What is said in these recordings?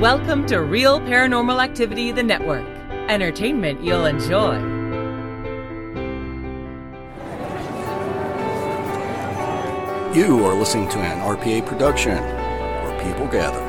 Welcome to Real Paranormal Activity, the network. Entertainment you'll enjoy. You are listening to an RPA production where people gather.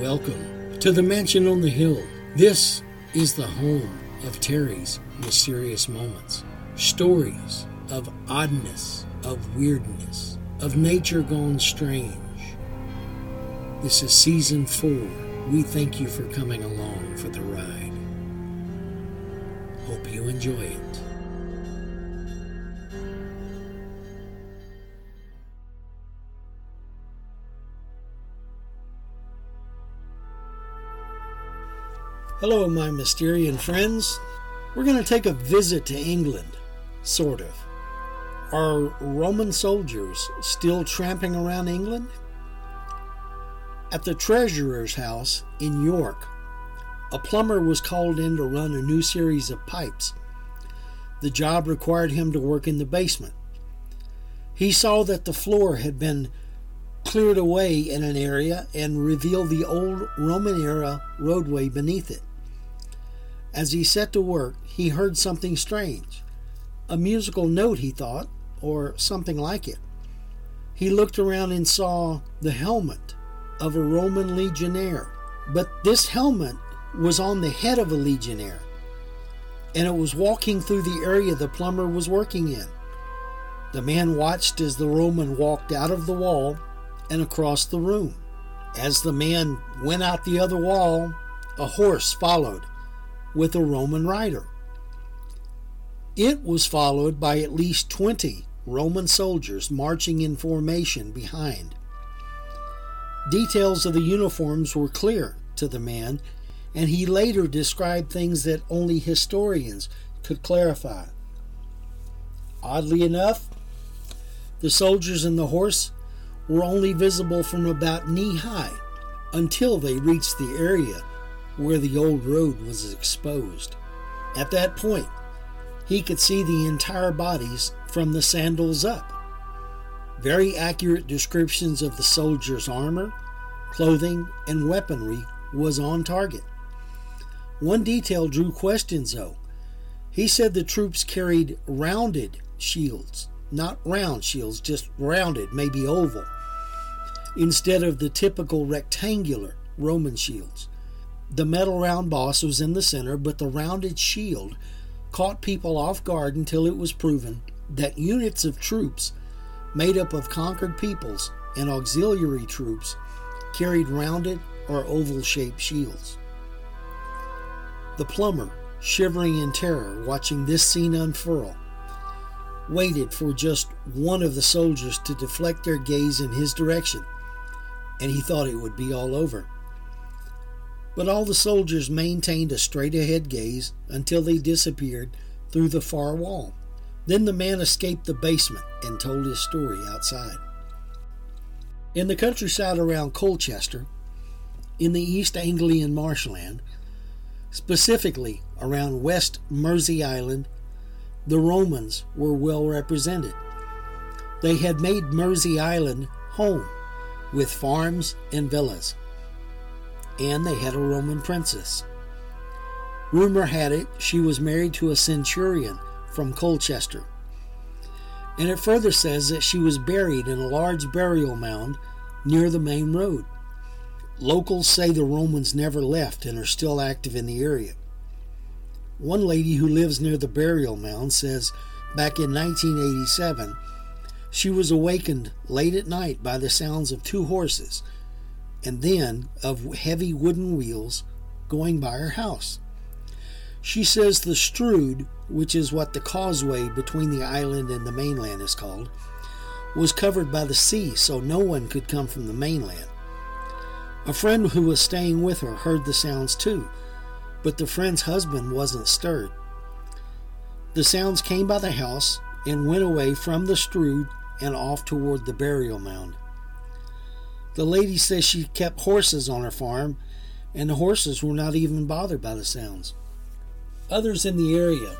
Welcome to the mansion on the hill. This is the home of Terry's mysterious moments. Stories of oddness, of weirdness, of nature gone strange. This is season four. We thank you for coming along for the ride. Hope you enjoy it. Hello, my Mysterian friends. We're going to take a visit to England, sort of. Are Roman soldiers still tramping around England? At the treasurer's house in York, a plumber was called in to run a new series of pipes. The job required him to work in the basement. He saw that the floor had been cleared away in an area and revealed the old Roman era roadway beneath it. As he set to work, he heard something strange. A musical note, he thought, or something like it. He looked around and saw the helmet of a Roman legionnaire. But this helmet was on the head of a legionnaire, and it was walking through the area the plumber was working in. The man watched as the Roman walked out of the wall and across the room. As the man went out the other wall, a horse followed with a Roman rider. It was followed by at least 20 Roman soldiers marching in formation behind. Details of the uniforms were clear to the man, and he later described things that only historians could clarify. Oddly enough, the soldiers and the horse were only visible from about knee high until they reached the area where the old road was exposed. At that point, he could see the entire bodies from the sandals up. Very accurate descriptions of the soldiers' armor, clothing, and weaponry was on target. One detail drew questions, though. He said the troops carried rounded shields, not round shields, just rounded, maybe oval, instead of the typical rectangular Roman shields. The metal round boss was in the center, but the rounded shield caught people off guard until it was proven that units of troops made up of conquered peoples and auxiliary troops carried rounded or oval shaped shields. The plumber, shivering in terror, watching this scene unfurl, waited for just one of the soldiers to deflect their gaze in his direction, and he thought it would be all over. But all the soldiers maintained a straight ahead gaze until they disappeared through the far wall. Then the man escaped the basement and told his story outside. In the countryside around Colchester, in the East Anglian marshland, specifically around West Mersea Island, the Romans were well represented. They had made Mersea Island home with farms and villas and they had a Roman princess. Rumor had it she was married to a centurion from Colchester. And it further says that she was buried in a large burial mound near the main road. Locals say the Romans never left and are still active in the area. One lady who lives near the burial mound says back in 1987 she was awakened late at night by the sounds of two horses and then of heavy wooden wheels going by her house. She says the Strood, which is what the causeway between the island and the mainland is called, was covered by the sea so no one could come from the mainland. A friend who was staying with her heard the sounds too, but the friend's husband wasn't stirred. The sounds came by the house and went away from the Strood and off toward the burial mound. The lady says she kept horses on her farm, and the horses were not even bothered by the sounds. Others in the area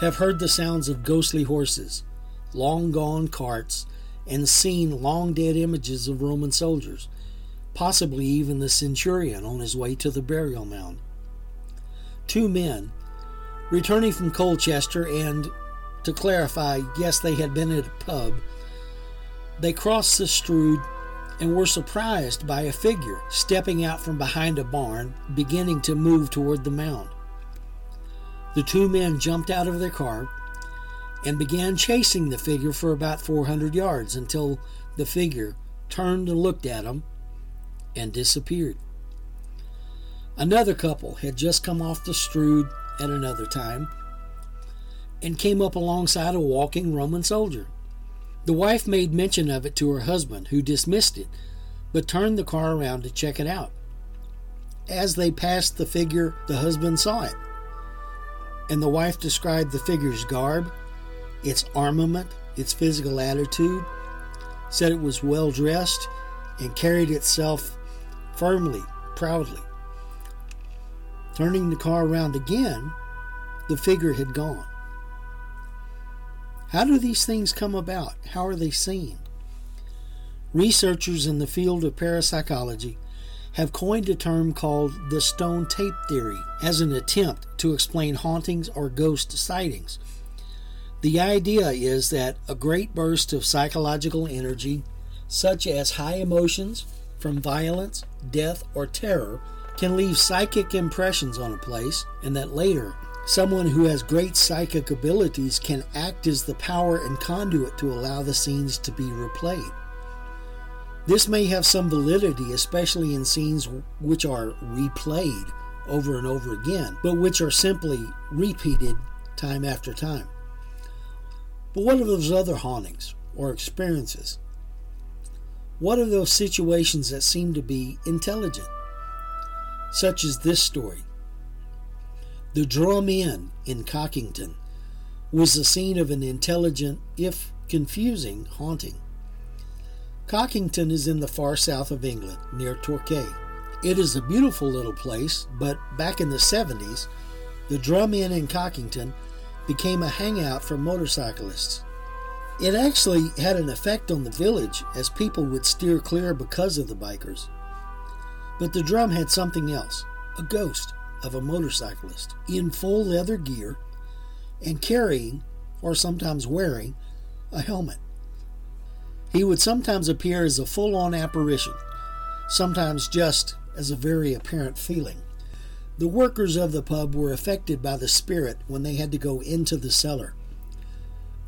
have heard the sounds of ghostly horses, long gone carts, and seen long dead images of Roman soldiers, possibly even the centurion on his way to the burial mound. Two men, returning from Colchester, and to clarify, yes, they had been at a pub, they crossed the Strood and were surprised by a figure stepping out from behind a barn, beginning to move toward the mound. The two men jumped out of their car and began chasing the figure for about 400 yards until the figure turned and looked at them and disappeared. Another couple had just come off the Strood at another time and came up alongside a walking Roman soldier. The wife made mention of it to her husband, who dismissed it, but turned the car around to check it out. As they passed the figure, the husband saw it and the wife described the figure's garb, its armament, its physical attitude, said it was well dressed and carried itself firmly, proudly. Turning the car around again, the figure had gone. How do these things come about? How are they seen? Researchers in the field of parapsychology have coined a term called the stone tape theory as an attempt to explain hauntings or ghost sightings. The idea is that a great burst of psychological energy, such as high emotions from violence, death, or terror, can leave psychic impressions on a place, and that later, someone who has great psychic abilities can act as the power and conduit to allow the scenes to be replayed. This may have some validity, especially in scenes which are replayed over and over again, but which are simply repeated time after time. But what of those other hauntings or experiences? What are those situations that seem to be intelligent? Such as this story. The Drum Inn in Cockington was the scene of an intelligent, if confusing, haunting. Cockington is in the far south of England, near Torquay. It is a beautiful little place, but back in the 70s, the Drum Inn in Cockington became a hangout for motorcyclists. It actually had an effect on the village as people would steer clear because of the bikers. But the drum had something else a ghost of a motorcyclist in full leather gear and carrying, or sometimes wearing, a helmet. He would sometimes appear as a full on apparition, sometimes just as a very apparent feeling. The workers of the pub were affected by the spirit when they had to go into the cellar.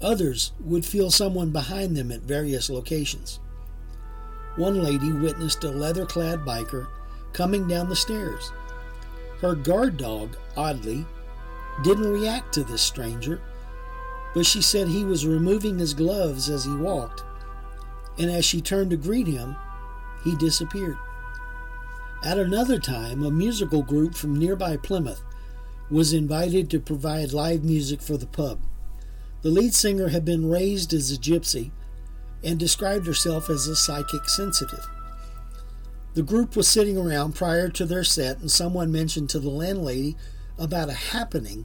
Others would feel someone behind them at various locations. One lady witnessed a leather clad biker coming down the stairs. Her guard dog, oddly, didn't react to this stranger, but she said he was removing his gloves as he walked and as she turned to greet him, he disappeared. At another time, a musical group from nearby Plymouth was invited to provide live music for the pub. The lead singer had been raised as a gypsy and described herself as a psychic sensitive. The group was sitting around prior to their set, and someone mentioned to the landlady about a happening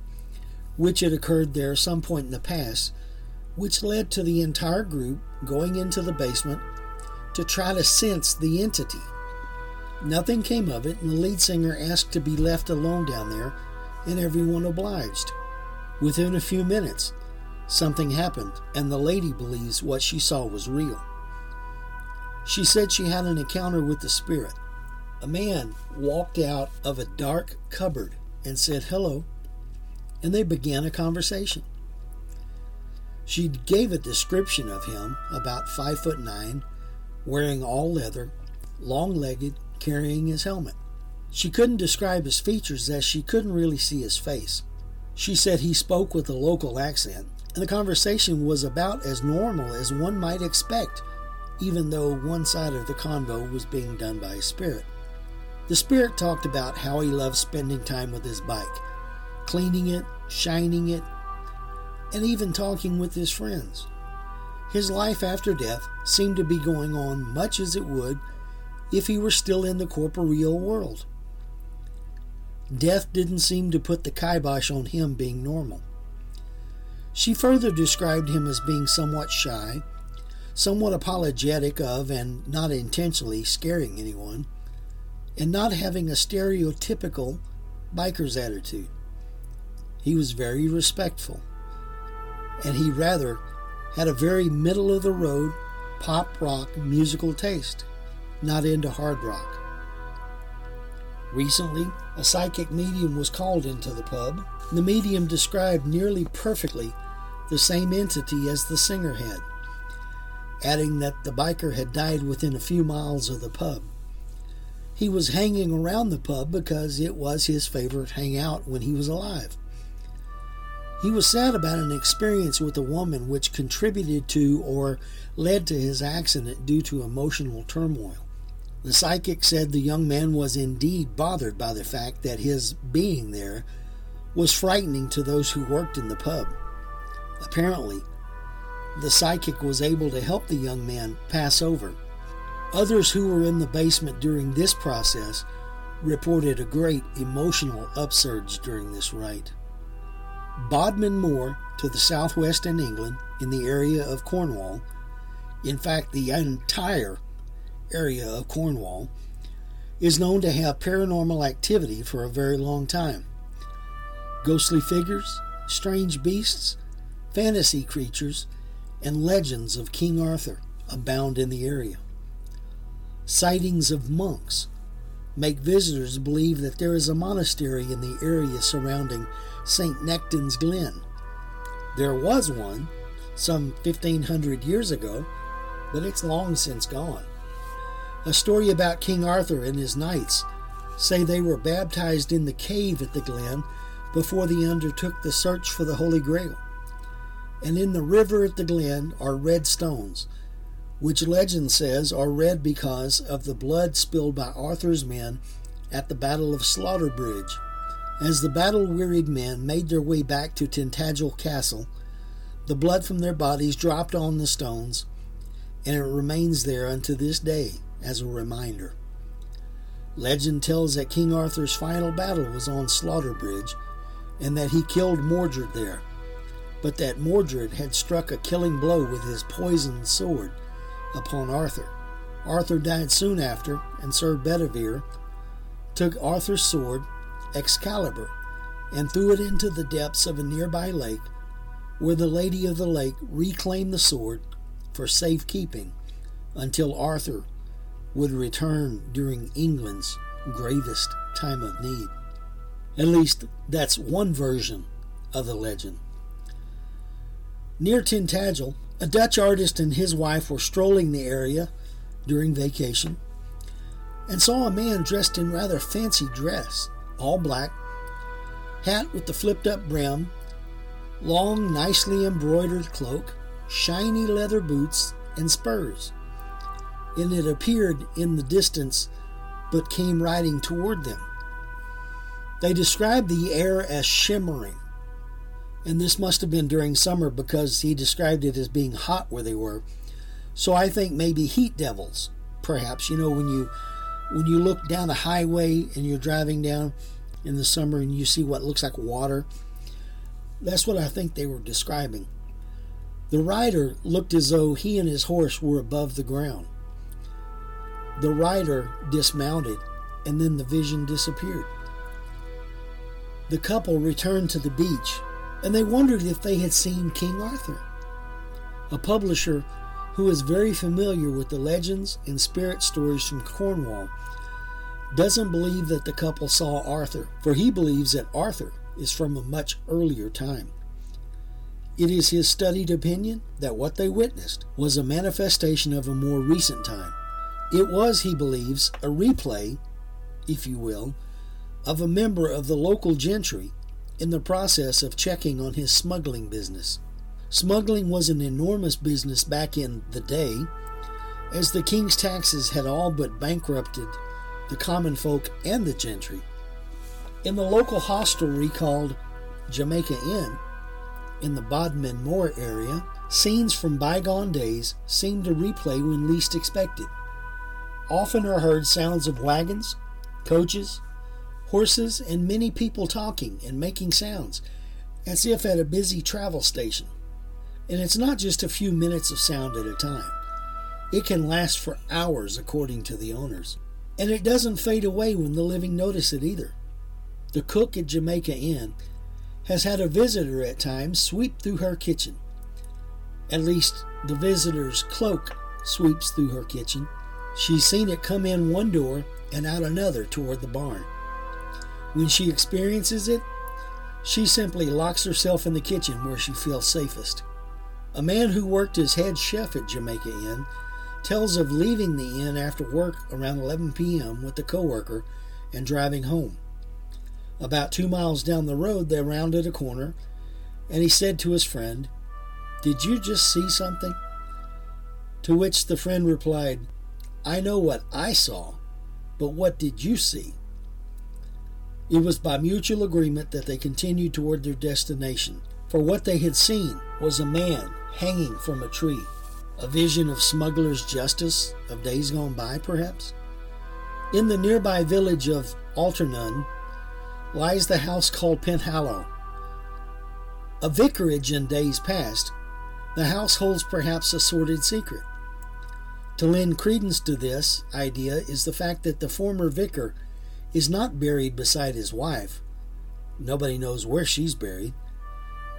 which had occurred there some point in the past which led to the entire group going into the basement to try to sense the entity. Nothing came of it, and the lead singer asked to be left alone down there, and everyone obliged. Within a few minutes, something happened, and the lady believes what she saw was real. She said she had an encounter with the spirit. A man walked out of a dark cupboard and said hello, and they began a conversation. She gave a description of him, about five foot nine, wearing all leather, long legged, carrying his helmet. She couldn't describe his features as she couldn't really see his face. She said he spoke with a local accent, and the conversation was about as normal as one might expect, even though one side of the convo was being done by a spirit. The spirit talked about how he loved spending time with his bike, cleaning it, shining it, and even talking with his friends. His life after death seemed to be going on much as it would if he were still in the corporeal world. death didn't seem to put the kibosh on him being normal. She further described him as being somewhat shy, somewhat apologetic of and not intentionally scaring anyone, and not having a stereotypical biker's attitude. He was very respectful, and he rather had a very middle of the road pop rock musical taste, not into hard rock. Recently, a psychic medium was called into the pub. The medium described nearly perfectly the same entity as the singer had, adding that the biker had died within a few miles of the pub. He was hanging around the pub because it was his favorite hangout when he was alive. He was sad about an experience with a woman which contributed to or led to his accident due to emotional turmoil. The psychic said the young man was indeed bothered by the fact that his being there was frightening to those who worked in the pub. Apparently, the psychic was able to help the young man pass over. Others who were in the basement during this process reported a great emotional upsurge during this rite. Bodmin Moor, to the southwest in England, in the area of Cornwall, in fact, the entire area of Cornwall, is known to have paranormal activity for a very long time. Ghostly figures, strange beasts, fantasy creatures, and legends of King Arthur abound in the area. Sightings of monks make visitors believe that there is a monastery in the area surrounding St. Nectan's Glen. There was one some 1500 years ago, but it's long since gone. A story about King Arthur and his knights say they were baptized in the cave at the glen before they undertook the search for the Holy Grail and in the river at the glen are red stones, which legend says are red because of the blood spilled by Arthur's men at the Battle of Slaughter-Bridge. As the battle wearied men made their way back to Tintagel Castle, the blood from their bodies dropped on the stones, and it remains there unto this day as a reminder. Legend tells that King Arthur's final battle was on Slaughter Bridge, and that he killed Mordred there but that Mordred had struck a killing blow with his poisoned sword upon Arthur. Arthur died soon after, and Sir Bedivere took Arthur's sword, Excalibur, and threw it into the depths of a nearby lake, where the Lady of the Lake reclaimed the sword for safekeeping until Arthur would return during England's gravest time of need. At least that's one version of the legend. Near Tintagel, a Dutch artist and his wife were strolling the area during vacation and saw a man dressed in rather fancy dress, all black, hat with the flipped up brim, long, nicely embroidered cloak, shiny leather boots, and spurs. And it appeared in the distance but came riding toward them. They described the air as shimmering and this must have been during summer because he described it as being hot where they were. So I think maybe heat devils, perhaps. You know, when you when you look down a highway and you're driving down in the summer and you see what looks like water, that's what I think they were describing. The rider looked as though he and his horse were above the ground. The rider dismounted, and then the vision disappeared. The couple returned to the beach and they wondered if they had seen King Arthur. A publisher who is very familiar with the legends and spirit stories from Cornwall doesn't believe that the couple saw Arthur, for he believes that Arthur is from a much earlier time. It is his studied opinion that what they witnessed was a manifestation of a more recent time. It was, he believes, a replay, if you will, of a member of the local gentry in the process of checking on his smuggling business. Smuggling was an enormous business back in the day, as the king's taxes had all but bankrupted the common folk and the gentry. In the local hostelry called Jamaica Inn, in the Bodmin Moor area, scenes from bygone days seem to replay when least expected. Often are heard sounds of wagons, coaches, horses, and many people talking and making sounds, as if at a busy travel station. And it's not just a few minutes of sound at a time. It can last for hours, according to the owners. And it doesn't fade away when the living notice it either. The cook at Jamaica Inn has had a visitor at times sweep through her kitchen. At least the visitor's cloak sweeps through her kitchen. She's seen it come in one door and out another toward the barn. When she experiences it, she simply locks herself in the kitchen where she feels safest. A man who worked as head chef at Jamaica Inn tells of leaving the inn after work around 11 p.m. with a coworker and driving home. About two miles down the road, they rounded a corner, and he said to his friend, Did you just see something? To which the friend replied, I know what I saw, but what did you see? It was by mutual agreement that they continued toward their destination, for what they had seen was a man hanging from a tree. A vision of smuggler's justice of days gone by, perhaps? In the nearby village of Altarnun lies the house called Penhallow. A vicarage in days past, the house holds perhaps a sordid secret. To lend credence to this idea is the fact that the former vicar is not buried beside his wife. Nobody knows where she's buried,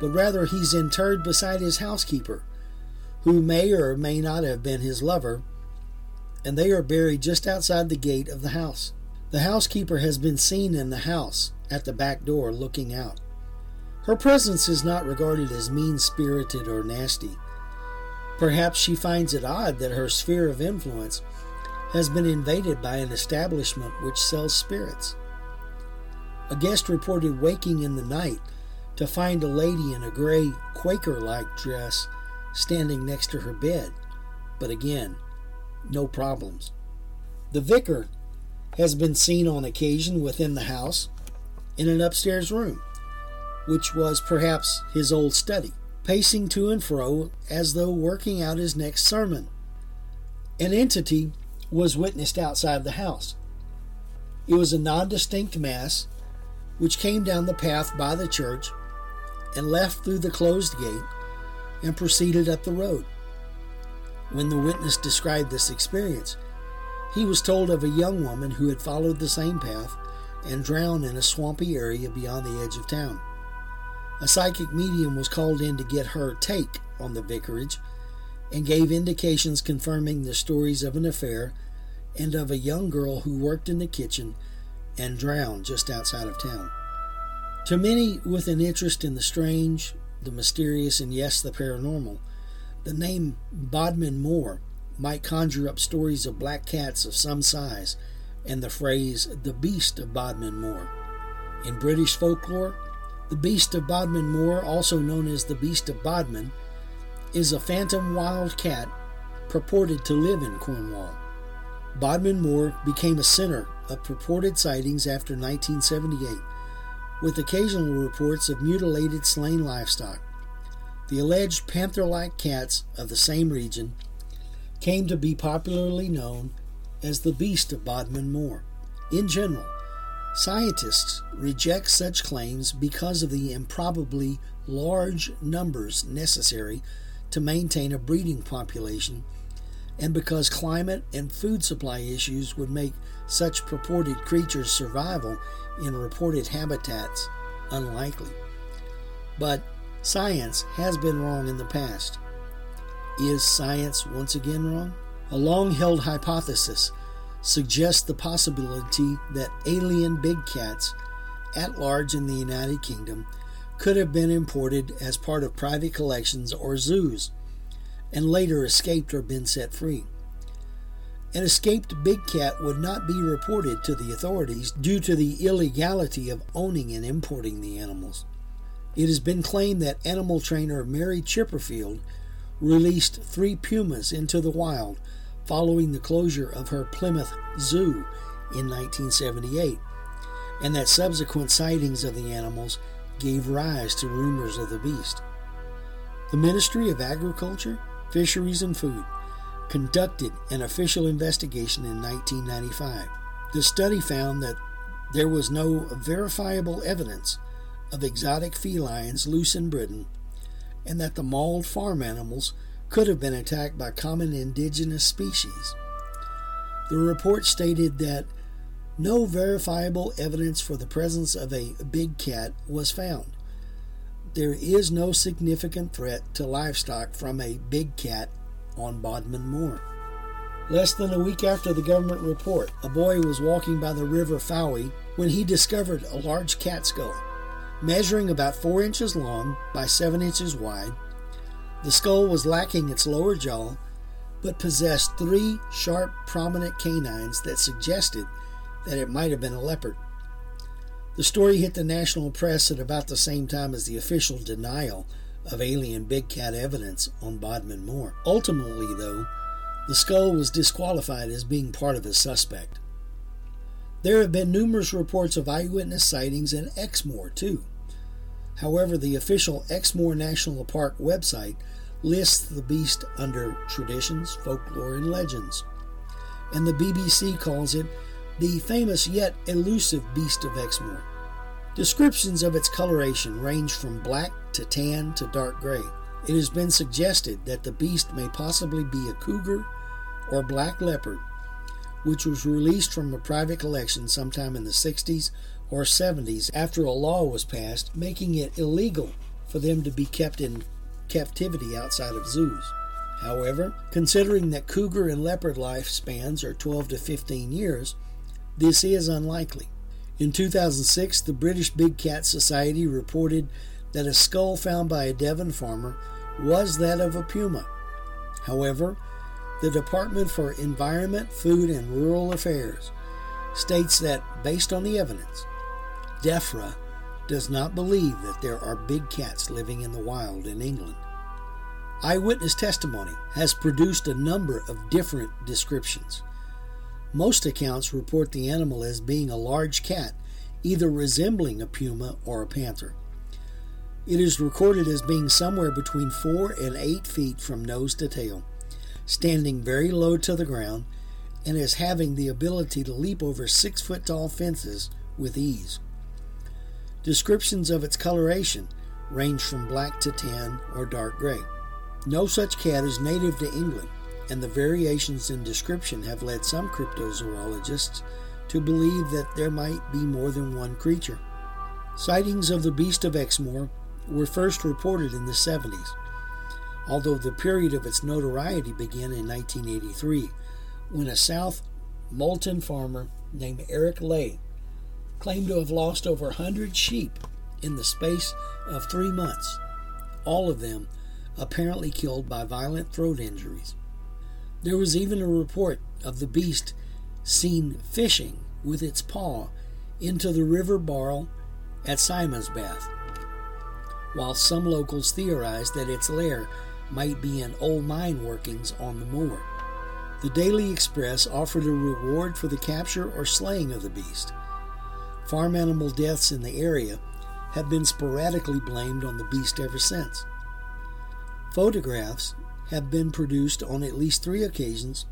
but rather he's interred beside his housekeeper, who may or may not have been his lover, and they are buried just outside the gate of the house. The housekeeper has been seen in the house at the back door looking out. Her presence is not regarded as mean spirited or nasty. Perhaps she finds it odd that her sphere of influence has been invaded by an establishment which sells spirits. A guest reported waking in the night to find a lady in a gray Quaker like dress standing next to her bed. But again, no problems. The vicar has been seen on occasion within the house in an upstairs room, which was perhaps his old study, pacing to and fro as though working out his next sermon. An entity was witnessed outside the house. It was a non distinct mass which came down the path by the church and left through the closed gate and proceeded up the road. When the witness described this experience, he was told of a young woman who had followed the same path and drowned in a swampy area beyond the edge of town. A psychic medium was called in to get her take on the vicarage and gave indications confirming the stories of an affair and of a young girl who worked in the kitchen and drowned just outside of town. To many with an interest in the strange, the mysterious, and yes, the paranormal, the name Bodmin Moor might conjure up stories of black cats of some size and the phrase the beast of Bodmin Moor. In British folklore, the beast of Bodmin Moor, also known as the beast of Bodmin, is a phantom wild cat purported to live in Cornwall. Bodmin Moor became a center of purported sightings after 1978 with occasional reports of mutilated slain livestock. The alleged panther like cats of the same region came to be popularly known as the beast of Bodmin Moor. In general, scientists reject such claims because of the improbably large numbers necessary to maintain a breeding population and because climate and food supply issues would make such purported creatures' survival in reported habitats unlikely. But science has been wrong in the past. Is science once again wrong? A long held hypothesis suggests the possibility that alien big cats at large in the United Kingdom could have been imported as part of private collections or zoos and later escaped or been set free. An escaped big cat would not be reported to the authorities due to the illegality of owning and importing the animals. It has been claimed that animal trainer Mary Chipperfield released three pumas into the wild following the closure of her Plymouth Zoo in 1978, and that subsequent sightings of the animals gave rise to rumors of the beast. The Ministry of Agriculture, Fisheries, and Food conducted an official investigation in 1995. The study found that there was no verifiable evidence of exotic felines loose in Britain, and that the mauled farm animals could have been attacked by common indigenous species. The report stated that no verifiable evidence for the presence of a big cat was found. There is no significant threat to livestock from a big cat on Bodmin Moor. Less than a week after the government report, a boy was walking by the river Fowey when he discovered a large cat skull. Measuring about 4 inches long by 7 inches wide, the skull was lacking its lower jaw but possessed three sharp, prominent canines that suggested that it might have been a leopard. The story hit the national press at about the same time as the official denial of alien big cat evidence on Bodmin Moor. Ultimately, though, the skull was disqualified as being part of a suspect. There have been numerous reports of eyewitness sightings in Exmoor, too. However, the official Exmoor National Park website lists the beast under traditions, folklore, and legends. And the BBC calls it the famous yet elusive beast of Exmoor. Descriptions of its coloration range from black to tan to dark gray. It has been suggested that the beast may possibly be a cougar or black leopard, which was released from a private collection sometime in the 60s or 70s after a law was passed making it illegal for them to be kept in captivity outside of zoos. However, considering that cougar and leopard lifespans are 12 to 15 years, this is unlikely. In 2006, the British Big Cat Society reported that a skull found by a Devon farmer was that of a puma. However, the Department for Environment, Food, and Rural Affairs states that, based on the evidence, DEFRA does not believe that there are big cats living in the wild in England. Eyewitness testimony has produced a number of different descriptions. Most accounts report the animal as being a large cat, either resembling a puma or a panther. It is recorded as being somewhere between 4 and 8 feet from nose to tail, standing very low to the ground, and as having the ability to leap over 6 foot tall fences with ease. Descriptions of its coloration range from black to tan or dark gray. No such cat is native to England, and the variations in description have led some cryptozoologists to believe that there might be more than one creature. Sightings of the beast of Exmoor were first reported in the 70s, although the period of its notoriety began in 1983 when a South Molton farmer named Eric Ley claimed to have lost over 100 sheep in the space of three months, all of them apparently killed by violent throat injuries. There was even a report of the beast seen fishing with its paw into the River Barle at Simon's-Bath, while some locals theorized that its lair might be in old mine workings on the moor. The Daily Express offered a reward for the capture or slaying of the beast. Farm animal deaths in the area have been sporadically blamed on the beast ever since. Photographs have been produced on at least three occasions,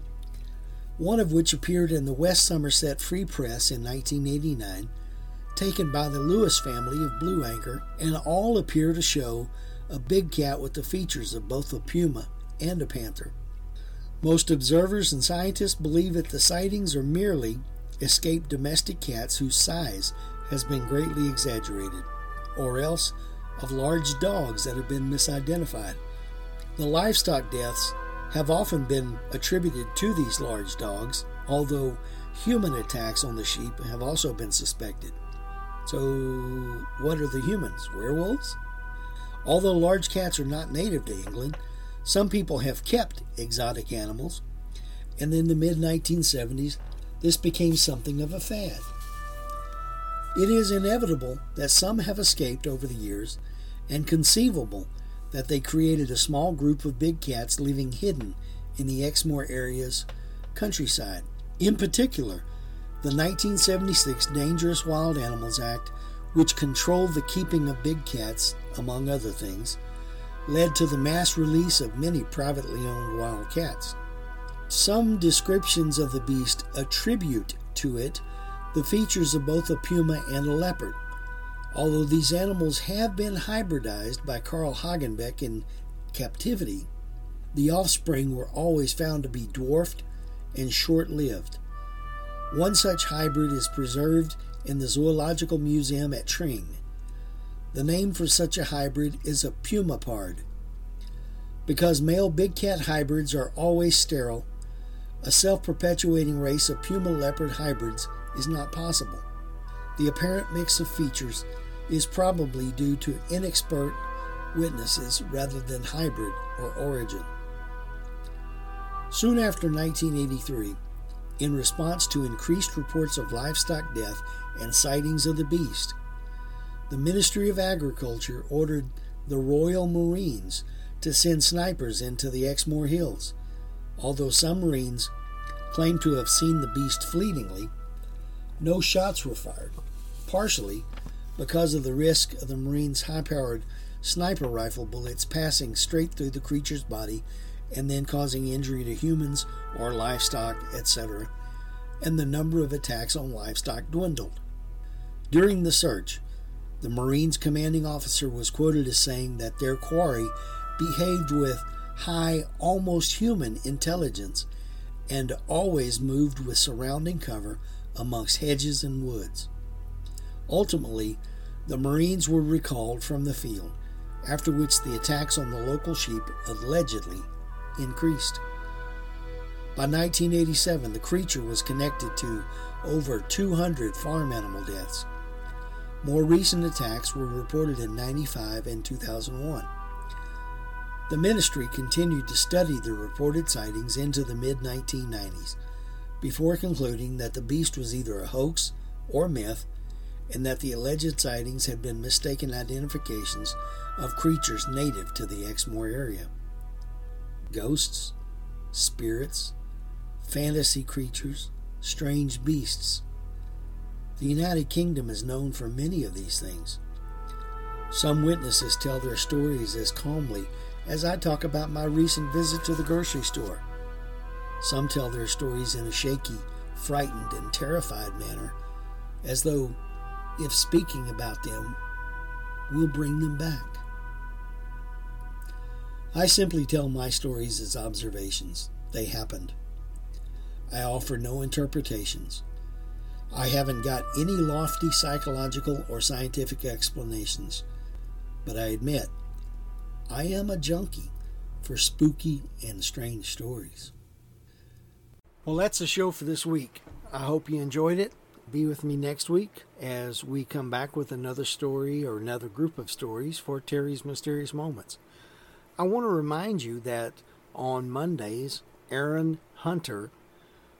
one of which appeared in the West Somerset Free Press in 1989, taken by the Lewis family of Blue Anchor, and all appear to show a big cat with the features of both a puma and a panther. Most observers and scientists believe that the sightings are merely escaped domestic cats whose size has been greatly exaggerated, or else of large dogs that have been misidentified. The livestock deaths have often been attributed to these large dogs, although human attacks on the sheep have also been suspected. So, what are the humans? Werewolves? Although large cats are not native to England, some people have kept exotic animals, and in the mid 1970s, this became something of a fad. It is inevitable that some have escaped over the years, and conceivable that they created a small group of big cats living hidden in the Exmoor area's countryside. In particular, the 1976 Dangerous Wild Animals Act, which controlled the keeping of big cats, among other things, led to the mass release of many privately owned wild cats. Some descriptions of the beast attribute to it the features of both a puma and a leopard. Although these animals have been hybridized by Carl Hagenbeck in captivity, the offspring were always found to be dwarfed and short lived. One such hybrid is preserved in the Zoological Museum at Tring. The name for such a hybrid is a pumapard. Because male big cat hybrids are always sterile, a self perpetuating race of puma leopard hybrids is not possible. The apparent mix of features is probably due to inexpert witnesses rather than hybrid or origin. Soon after 1983, in response to increased reports of livestock death and sightings of the beast, the Ministry of Agriculture ordered the Royal Marines to send snipers into the Exmoor Hills. Although some Marines claim to have seen the beast fleetingly, no shots were fired, partially because of the risk of the Marines' high powered sniper rifle bullets passing straight through the creature's body and then causing injury to humans or livestock, etc., and the number of attacks on livestock dwindled. During the search, the Marines' commanding officer was quoted as saying that their quarry behaved with high, almost human intelligence and always moved with surrounding cover amongst hedges and woods. Ultimately, the Marines were recalled from the field, after which the attacks on the local sheep allegedly increased. By 1987, the creature was connected to over 200 farm animal deaths. More recent attacks were reported in 95 and 2001. The ministry continued to study the reported sightings into the mid 1990s before concluding that the beast was either a hoax or myth and that the alleged sightings had been mistaken identifications of creatures native to the Exmoor area. Ghosts, spirits, fantasy creatures, strange beasts. The United Kingdom is known for many of these things. Some witnesses tell their stories as calmly as I talk about my recent visit to the grocery store. Some tell their stories in a shaky, frightened, and terrified manner, as though, if speaking about them, will bring them back. I simply tell my stories as observations. They happened. I offer no interpretations. I haven't got any lofty psychological or scientific explanations, but I admit I am a junkie for spooky and strange stories. Well, that's the show for this week. I hope you enjoyed it. Be with me next week as we come back with another story or another group of stories for Terry's Mysterious Moments. I want to remind you that on Mondays, Aaron Hunter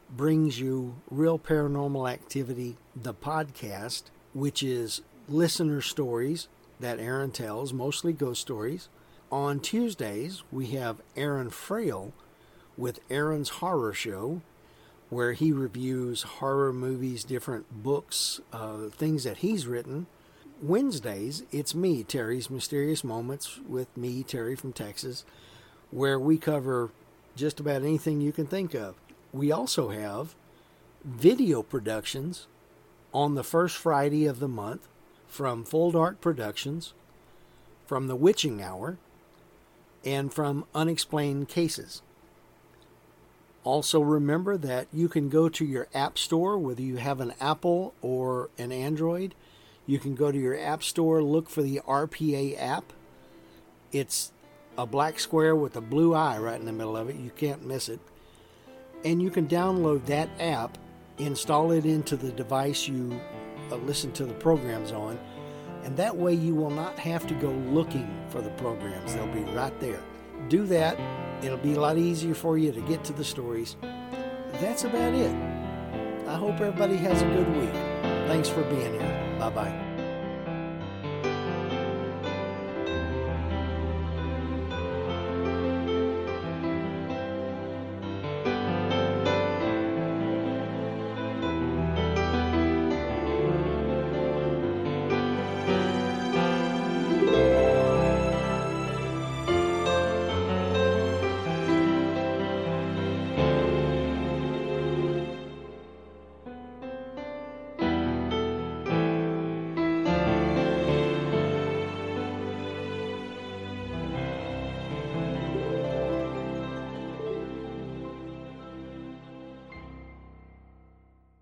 brings you Real Paranormal Activity, the podcast, which is listener stories that Aaron tells, mostly ghost stories. On Tuesdays, we have Aaron Frail with Aaron's Horror Show, where he reviews horror movies, different books, uh, things that he's written. Wednesdays, it's me, Terry's Mysterious Moments, with me, Terry from Texas, where we cover just about anything you can think of. We also have video productions on the first Friday of the month from Full Dark Productions, from The Witching Hour, and from unexplained cases. Also, remember that you can go to your App Store, whether you have an Apple or an Android. You can go to your App Store, look for the RPA app. It's a black square with a blue eye right in the middle of it. You can't miss it. And you can download that app, install it into the device you uh, listen to the programs on, and that way you will not have to go looking for the programs. They'll be right there. Do that. It'll be a lot easier for you to get to the stories. That's about it. I hope everybody has a good week. Thanks for being here. Bye bye.